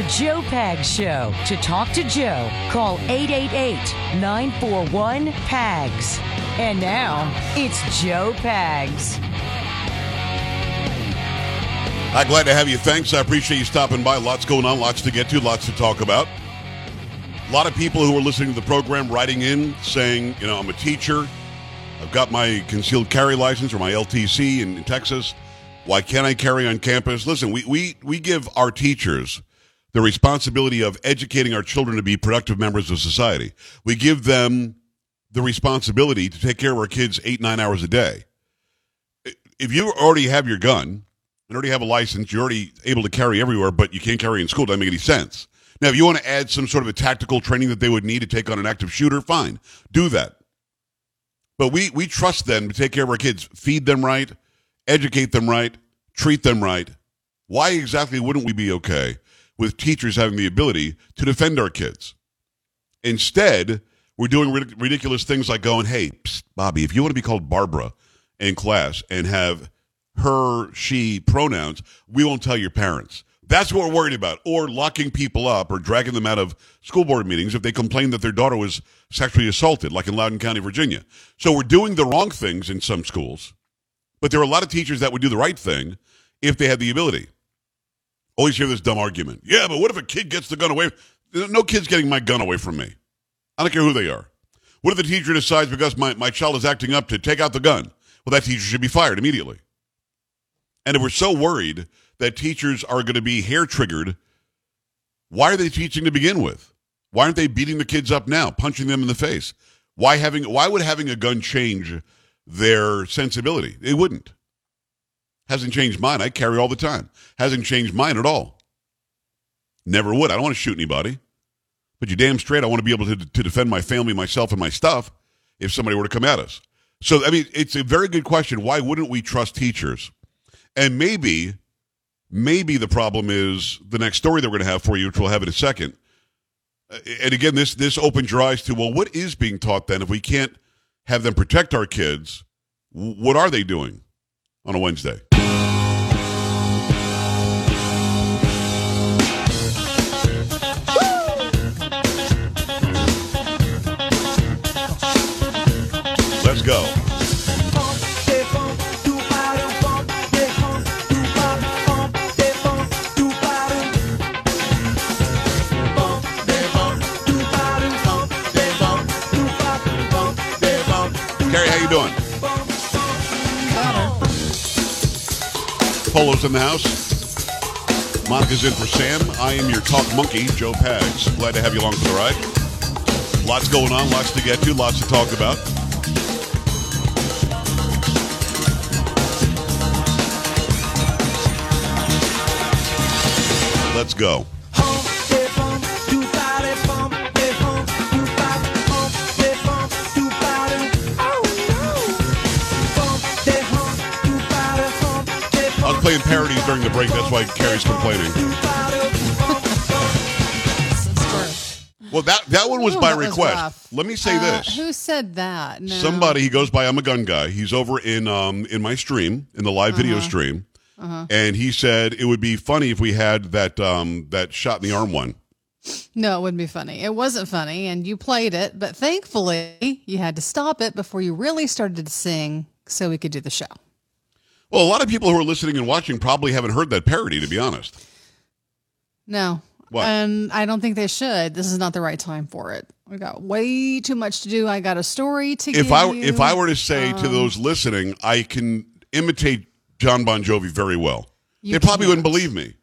The Joe Pag Show. To talk to Joe, call 888 941 PAGS. And now, it's Joe Pags. Hi, glad to have you. Thanks. I appreciate you stopping by. Lots going on, lots to get to, lots to talk about. A lot of people who are listening to the program writing in saying, you know, I'm a teacher. I've got my concealed carry license or my LTC in, in Texas. Why can't I carry on campus? Listen, we, we, we give our teachers the responsibility of educating our children to be productive members of society. We give them the responsibility to take care of our kids eight, nine hours a day. If you already have your gun and already have a license, you're already able to carry everywhere, but you can't carry in school, doesn't make any sense. Now, if you want to add some sort of a tactical training that they would need to take on an active shooter, fine, do that. But we, we trust them to take care of our kids, feed them right, educate them right, treat them right. Why exactly wouldn't we be okay with teachers having the ability to defend our kids? Instead, we're doing ridic- ridiculous things like going, hey, psst, Bobby, if you want to be called Barbara in class and have her, she pronouns, we won't tell your parents. That's what we're worried about. Or locking people up or dragging them out of school board meetings if they complain that their daughter was sexually assaulted, like in Loudoun County, Virginia. So we're doing the wrong things in some schools, but there are a lot of teachers that would do the right thing if they had the ability. Always hear this dumb argument. Yeah, but what if a kid gets the gun away? No kid's getting my gun away from me. I don't care who they are. What if the teacher decides because my, my child is acting up to take out the gun? Well, that teacher should be fired immediately. And if we're so worried that teachers are going to be hair triggered, why are they teaching to begin with? Why aren't they beating the kids up now, punching them in the face? Why having why would having a gun change their sensibility? It wouldn't. Hasn't changed mine. I carry all the time. Hasn't changed mine at all. Never would. I don't want to shoot anybody. But you damn straight, I want to be able to, to defend my family, myself, and my stuff if somebody were to come at us. So, I mean, it's a very good question. Why wouldn't we trust teachers? And maybe, maybe the problem is the next story that we're going to have for you, which we'll have in a second. And again, this this opens your eyes to well, what is being taught then? If we can't have them protect our kids, what are they doing on a Wednesday? Polo's in the house. Monica's in for Sam. I am your talk monkey, Joe Pags. Glad to have you along for the ride. Lots going on, lots to get to, lots to talk about. Let's go. Playing parodies during the break. That's why Carrie's complaining. Well, that that one was Ooh, by that was request. Let me say Uh, this. Who said that? No. Somebody he goes by. I'm a gun guy. He's over in um in my stream in the live Uh-huh. video stream, and he said it would be funny if we had that um that shot in the arm one. No, it wouldn't be funny. It wasn't funny, and you played it, but thankfully you had to stop it before you really started to sing so we could do the show. Well, a lot of people who are listening and watching probably haven't heard that parody. To be honest, No. What? And I don't think they should. This is not the right time for it. We got way too much to do. I got a story to if give I you. if I were to say to Um, those listening, I can imitate John Bon Jovi very well, they probably wouldn't can't. believe me.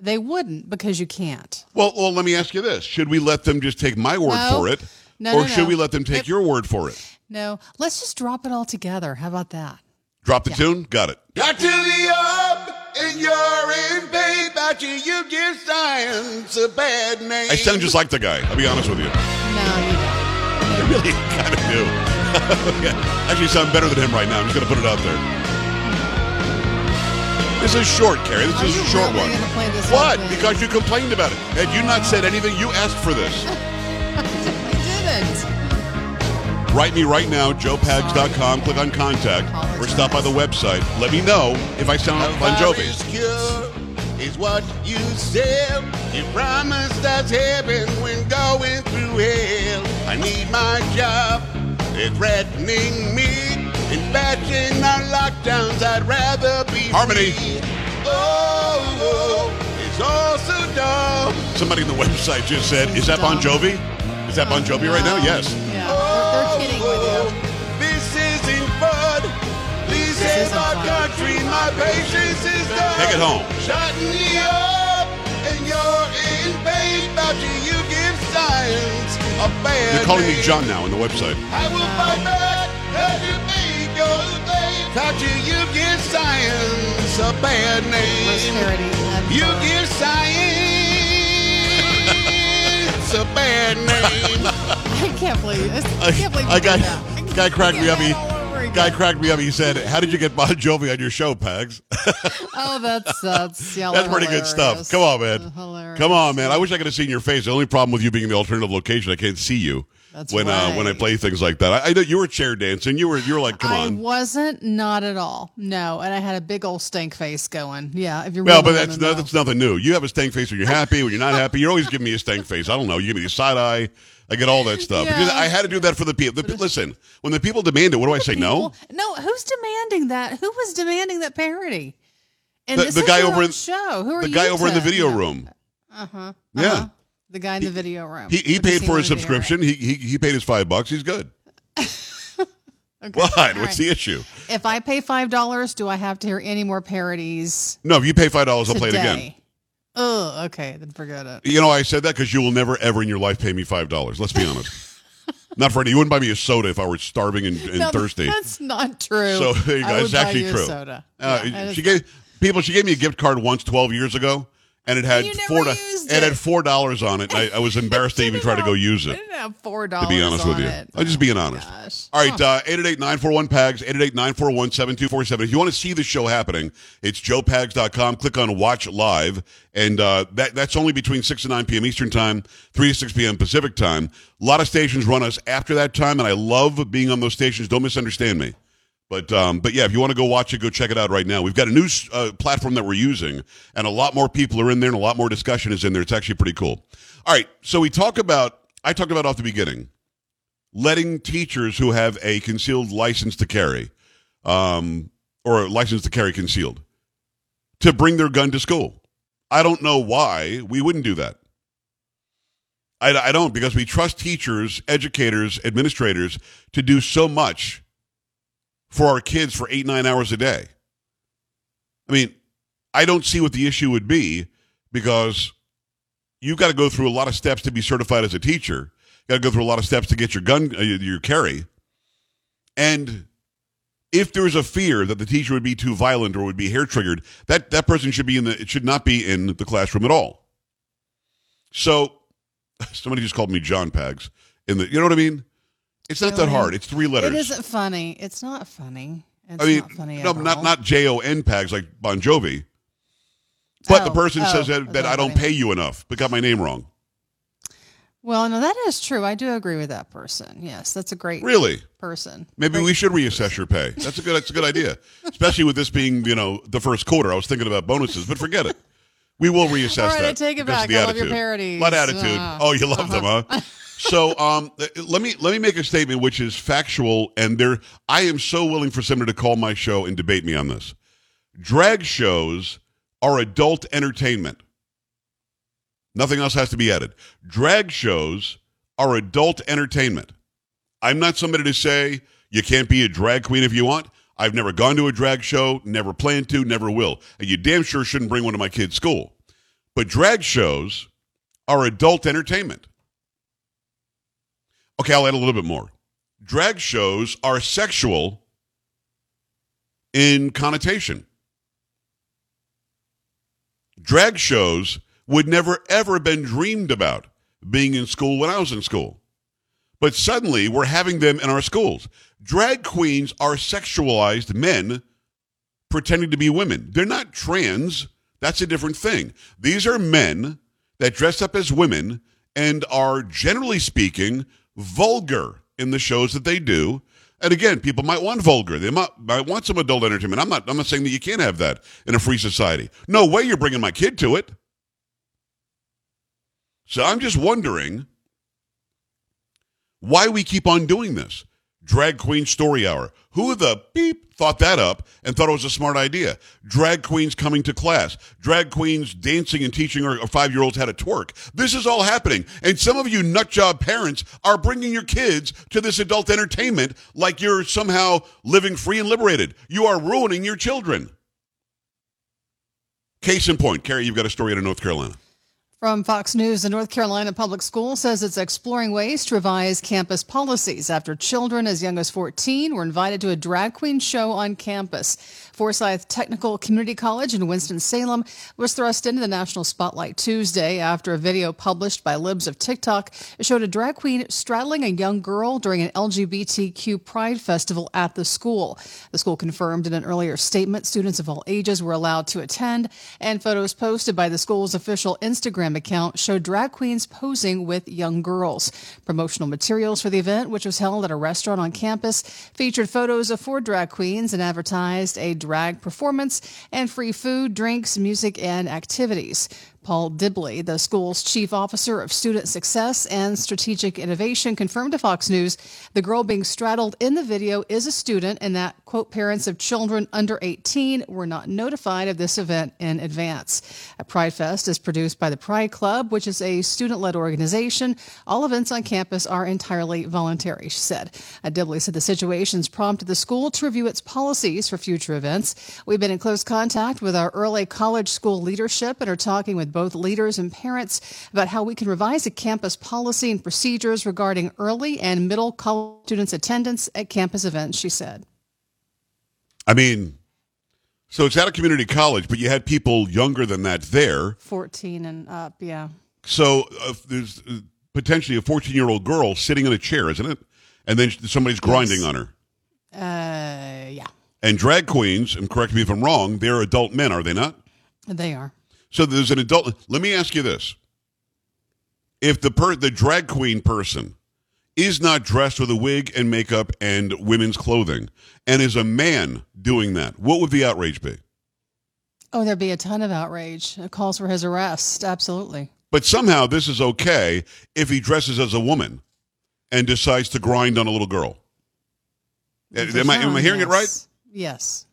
They wouldn't because you can't. Well, well, let me ask you this: Should we let them just take my word No. for it, No, or no, should we let them take If- your word for it? No, let's just drop it all together. How about that? Drop the tune. Got it. Got to the up and you're in babe about you. You give science a bad name. I sound just like the guy. I'll be honest with you. No, you don't. I really kind of do. yeah. Actually, sound better than him right now. I'm just going to put it out there. This is short, Carrie. This Are is a short really one. play this what? thing? Because you complained about it. Had you not said anything, you asked for this. I didn't. Write me right now, joepags.com. Click on contact or stop by the website. Let me know if I sound like Bon Jovi. Virus cure is what you said. You promised us heaven when going through hell. I need my job. It's threatening me. In batching our lockdowns, I'd rather be Harmony. free. Oh, oh, it's all so dumb. Somebody on the website just said, "Is that Bon Jovi? Is that Bon Jovi right now?" Yes. Yeah, they're, they're kidding with you. Please save isn't fun. country. My patience is done. Take it home. Shutting me up, and you're in pain. Fauci, you give science a bad They're calling me. John now on the website. I will fight back as you make your thing. Fauci, you give science a bad name. You give science a bad name. I can't believe this. I can't believe you I got that. Guy cracked me up. He, all over again. Guy cracked me up. He said, "How did you get Bon Jovi on your show, Pags?" Oh, that's that's yeah. That's pretty good stuff. Come on, man. Hilarious. Come on, man. I wish I could have seen your face. The only problem with you being in the alternative location, I can't see you That's when uh, when I play things like that. I, I know you were chair dancing. You were you were like, come I on. wasn't, not at all. No, and I had a big old stank face going. Yeah, if you're Well, but that's no, that's nothing new. You have a stank face when you're happy. When you're not happy, you're always giving me a stank face. I don't know. You give me a side eye. I get all that stuff Yeah. I had to do that for the people. The, listen, when the people demand it, what do I say? No. People- no. Who's demanding that? Who was demanding that parody? And The- the guy over in- show. Who are The guy over in the video room. Uh-huh. Yeah. The guy in the video room. He he paid for his scene on the video subscription. He, he he paid his five bucks. He's good. Okay. What? All What's right. the issue? If I pay five dollars, do I have to hear any more parodies No, if you pay five dollars, I'll play it again. Oh, okay. Then forget it. You know, I said that because you will never ever in your life pay me five dollars. Let's be honest. Not for any. You wouldn't buy me a soda if I were starving and, and No, thirsty. That's not true. So there you go. It's actually true. Soda. Uh, Yeah, she gave people. She gave me a gift card once, twelve years ago, and it had four. do- used it had four dollars on it. And I, I was embarrassed to even try to go use it. I it. didn't have four dollars. To be honest with you, it. I'm just Oh, being honest. gosh. All right, uh, 888-941-PAGS, 888-941-7247. If you want to see the show happening, it's joepags.com. Click on Watch Live, and uh, that that's only between 6 and 9 p.m. Eastern Time, 3 to 6 p.m. Pacific Time. A lot of stations run us after that time, and I love being on those stations. Don't misunderstand me. But um, but yeah, if you want to go watch it, go check it out right now. We've got a new uh, platform that we're using, and a lot more people are in there, and a lot more discussion is in there. It's actually pretty cool. All right, so we talk about I talked about off the beginning letting teachers who have a concealed license to carry, um, or a license to carry concealed, to bring their gun to school. I don't know why we wouldn't do that. I, I don't because we trust teachers, educators, administrators to do so much for our kids for eight, nine hours a day. I mean, I don't see what the issue would be because you've got to go through a lot of steps to be certified as a teacher. You've got to go through a lot of steps to get your gun, uh, your carry. And if there's a fear that the teacher would be too violent or would be hair triggered, that that person should be in the it should not be in the classroom at all. So somebody just called me John Pags in the you know what I mean? It's not that hard. It's three letters. It isn't funny. It's not funny. It's I mean, not funny no, at not all. not J O N Pags like Bon Jovi. But the Oh, person oh, says that, that I don't pay you enough, but got my name wrong. Well, no, that is true. I do agree with that person. Yes, that's a great Really? person. Maybe we should reassess your pay. That's a good. That's a good idea, especially with this being you know the first quarter. I was thinking about bonuses, but forget it. We will reassess All right, that. I take it back. the I love your attitude. parodies. Of attitude. Uh, oh, you love them, huh? So um, let me let me make a statement which is factual, and there I am so willing for somebody to call my show and debate me on this. Drag shows are adult entertainment. Nothing else has to be added. Drag shows are adult entertainment. I'm not somebody to say you can't be a drag queen if you want. I've never gone to a drag show, never plan to, never will. And you damn sure shouldn't bring one to my kid's school. But drag shows are adult entertainment. Okay, I'll add a little bit more. Drag shows are sexual in connotation. Drag shows would never ever been dreamed about being in school when I was in school. But suddenly we're having them in our schools. Drag queens are sexualized men pretending to be women. They're not trans. That's a different thing. These are men that dress up as women and are, generally speaking, vulgar in the shows that they do. And again, people might want vulgar. They might, might want some adult entertainment. I'm not. I'm not saying that you can't have that in a free society. No way you're bringing my kid to it. So I'm just wondering why we keep on doing this. Drag Queen Story Hour. Who the beep thought that up and thought it was a smart idea? Drag queens coming to class. Drag queens dancing and teaching our five year olds how to twerk. This is all happening. And some of you nutjob parents are bringing your kids to this adult entertainment like you're somehow living free and liberated. You are ruining your children. Case in point, Carrie, you've got a story out of North Carolina. From Fox News, the North Carolina Public School says it's exploring ways to revise campus policies after children as young as 14 were invited to a drag queen show on campus. Forsyth Technical Community College in Winston-Salem was thrust into the national spotlight Tuesday after a video published by Libs of TikTok showed a drag queen straddling a young girl during an LGBTQ pride festival at the school. The school confirmed in an earlier statement students of all ages were allowed to attend, and photos posted by the school's official Instagram account showed drag queens posing with young girls. Promotional materials for the event, which was held at a restaurant on campus, featured photos of four drag queens and advertised a drag performance and free food, drinks, music, and activities. Paula Dibley, the school's chief officer of student success and strategic innovation, confirmed to Fox News the girl being straddled in the video is a student and that, quote, parents of children under 18 were not notified of this event in advance. A Pride Fest is produced by the Pride Club, which is a student led organization. All events on campus are entirely voluntary, she said. Dibley said the situations prompted the school to review its policies for future events. We've been in close contact with our early college school leadership and are talking with both leaders and parents about how we can revise a campus policy and procedures regarding early and middle college students' attendance at campus events, she said. I mean, so it's at a community college, but you had people younger than that there. 14 and up, yeah. So uh, there's uh, potentially a 14 year old girl sitting in a chair, isn't it? And then somebody's grinding Yes. on her. Uh, yeah, And drag queens, and correct me if I'm wrong, they're adult men, are they not? they are. So there's an adult. Let me ask you this: If the per, the drag queen person is not dressed with a wig and makeup and women's clothing, and is a man doing that, what would the outrage be? Oh, there'd be a ton of outrage. It calls for his arrest. Absolutely. But somehow this is okay if he dresses as a woman and decides to grind on a little girl. Uh, Am I, am I hearing it right? Yes. Yes.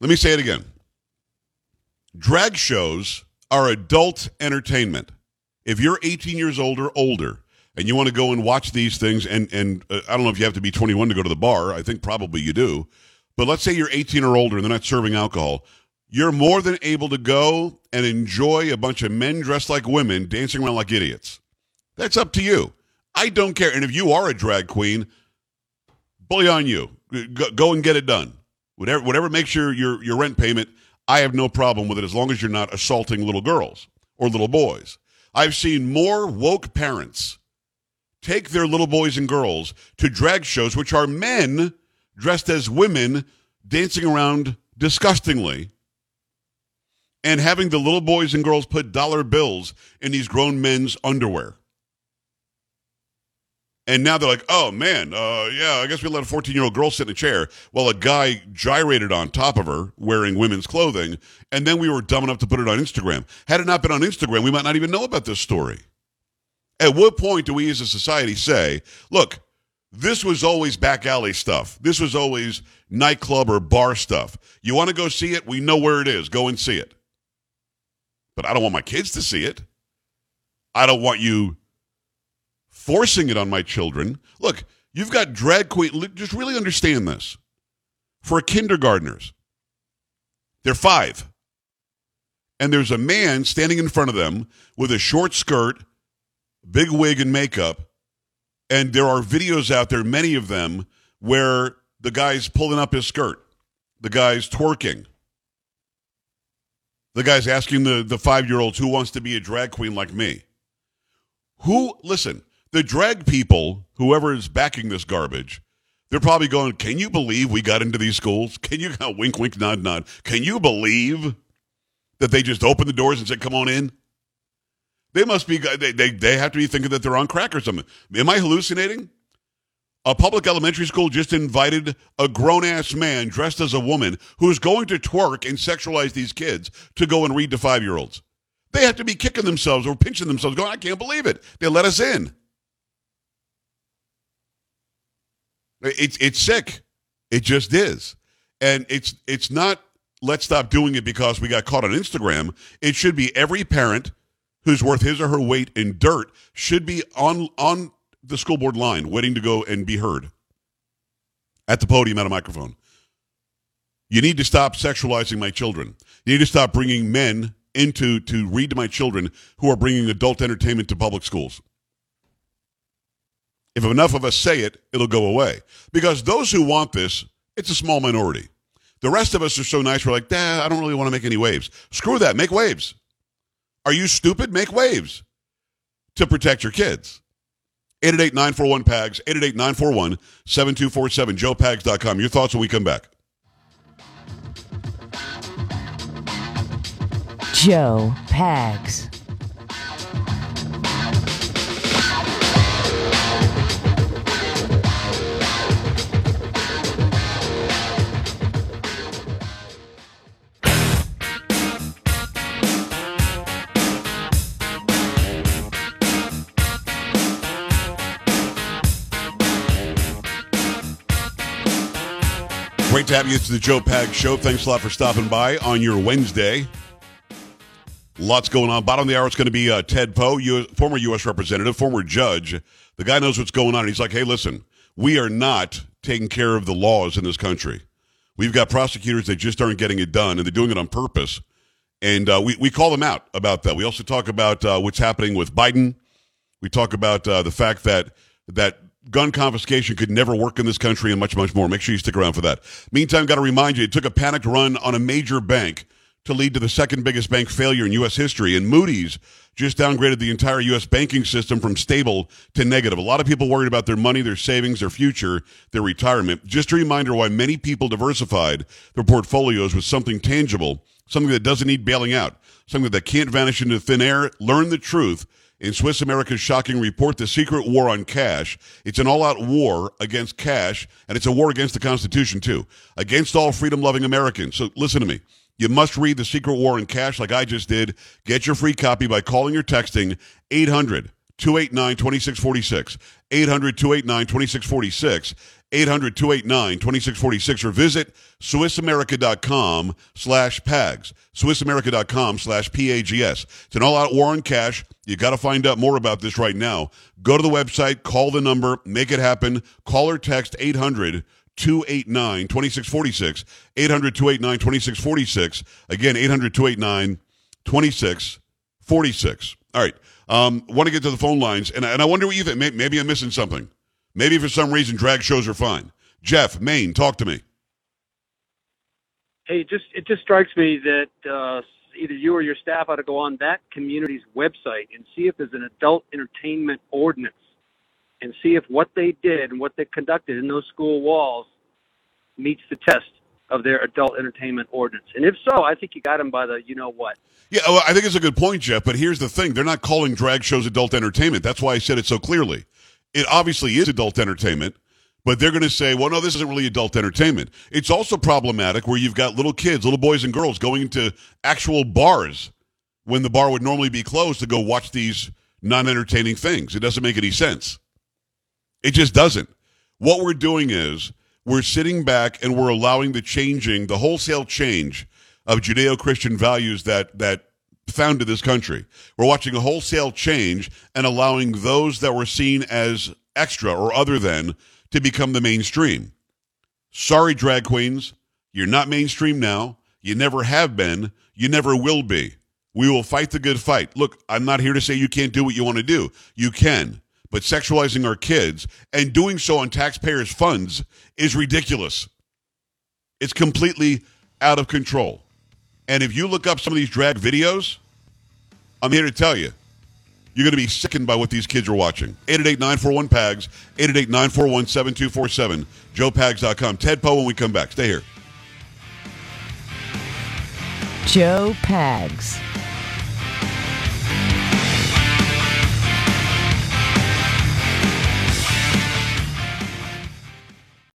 Let me say it again. Drag shows are adult entertainment. If you're 18 years old or older and you want to go and watch these things, and, and uh, I don't know if you have to be 21 to go to the bar, I think probably you do, but let's say you're 18 or older and they're not serving alcohol, you're more than able to go and enjoy a bunch of men dressed like women dancing around like idiots. That's up to you. I don't care. And if you are a drag queen, bully on you. Go, go and get it done. Whatever, whatever makes your, your, your rent payment, I have no problem with it as long as you're not assaulting little girls or little boys. I've seen more woke parents take their little boys and girls to drag shows, which are men dressed as women dancing around disgustingly and having the little boys and girls put dollar bills in these grown men's underwear. And now they're like, oh man, uh, yeah, I guess we let a 14 year old girl sit in a chair while a guy gyrated on top of her wearing women's clothing. And then we were dumb enough to put it on Instagram. Had it not been on Instagram, we might not even know about this story. At what point do we as a society say, look, this was always back alley stuff. This was always nightclub or bar stuff. You want to go see it? We know where it is. Go and see it. But I don't want my kids to see it. I don't want you forcing it on my children. Look, you've got drag queen. Just really understand this. For kindergartners, they're five. And there's a man standing in front of them with a short skirt, big wig, and makeup. And there are videos out there, many of them, where the guy's pulling up his skirt, the guy's twerking, the guy's asking the, the five year olds who wants to be a drag queen like me. Who, listen, the drag people, whoever is backing this garbage, they're probably going, Can you believe we got into these schools? Can you, wink, wink, nod, nod. Can you believe that they just opened the doors and said, Come on in? They must be, uh, they, they, they have to be thinking that they're on crack or something. Am I hallucinating? A public elementary school just invited a grown ass man dressed as a woman who's going to twerk and sexualize these kids to go and read to five year olds. They have to be kicking themselves or pinching themselves, going, I can't believe it. They let us in. It's it's sick. It just is. And it's it's not let's stop doing it because we got caught on Instagram. It should be every parent who's worth his or her weight in dirt should be on on the school board line waiting to go and be heard at the podium at a microphone. You need to stop sexualizing my children. You need to stop bringing men into to read to my children who are bringing adult entertainment to public schools. If enough of us say it, it'll go away. Because those who want this, it's a small minority. The rest of us are so nice, we're like, I don't really want to make any waves. Screw that, make waves. Are you stupid? Make waves to protect your kids. 888-941-PAGS, 888-941-7247, joepags.com. Your thoughts when we come back. Joe Pags. To have you. It's the Joe Pag Show. Thanks a lot for stopping by on your Wednesday. Lots going on. Bottom of the hour, it's going to be uh, Ted Poe, former U.S. representative, former judge. The guy knows what's going on. and He's like, hey, listen, we are not taking care of the laws in this country. We've got prosecutors that just aren't getting it done, and they're doing it on purpose. And uh, we, we call them out about that. We also talk about uh, what's happening with Biden. We talk about uh, the fact that that gun confiscation could never work in this country and much, much more. Make sure you stick around for that. Meantime, got to remind you, it took a panicked run on a major bank to lead to the second biggest bank failure in U.S. history. And Moody's just downgraded the entire U.S. banking system from stable to negative. A lot of people worried about their money, their savings, their future, their retirement. Just a reminder why many people diversified their portfolios with something tangible, something that doesn't need bailing out, something that can't vanish into thin air. Learn the truth in Swiss America's shocking report, The Secret War on Cash. It's an all out war against cash, and it's a war against the Constitution, too, against all freedom loving Americans. So listen to me. You must read The Secret War on Cash like I just did. Get your free copy by calling or texting 800 289 2646. 800 289 2646. 800 289 2646 or visit SwissAmerica.com slash PAGS. SwissAmerica.com slash PAGS. It's an all out war on cash. You got to find out more about this right now. Go to the website, call the number, make it happen. Call or text 800 289 2646. 800 289 2646. Again, 800 289 2646. All right. Um, want to get to the phone lines, and, and I wonder what you think. Maybe I'm missing something. Maybe for some reason drag shows are fine. Jeff, Maine, talk to me. Hey, just it just strikes me that uh, either you or your staff ought to go on that community's website and see if there's an adult entertainment ordinance and see if what they did and what they conducted in those school walls meets the test of their adult entertainment ordinance. And if so, I think you got them by the you know what. Yeah, well, I think it's a good point, Jeff. But here's the thing: they're not calling drag shows adult entertainment. That's why I said it so clearly. It obviously is adult entertainment, but they're going to say, well, no, this isn't really adult entertainment. It's also problematic where you've got little kids, little boys and girls going into actual bars when the bar would normally be closed to go watch these non entertaining things. It doesn't make any sense. It just doesn't. What we're doing is we're sitting back and we're allowing the changing, the wholesale change of Judeo Christian values that, that founded this country. We're watching a wholesale change and allowing those that were seen as extra or other than to become the mainstream. Sorry, drag queens, you're not mainstream now. You never have been. You never will be. We will fight the good fight. Look, I'm not here to say you can't do what you want to do. You can. But sexualizing our kids and doing so on taxpayers' funds is ridiculous. It's completely out of control. And if you look up some of these drag videos, I'm here to tell you, you're going to be sickened by what these kids are watching. 888-941-PAGS, 888-941-7247, joepags.com. Ted Poe when we come back. Stay here. Joe Pags.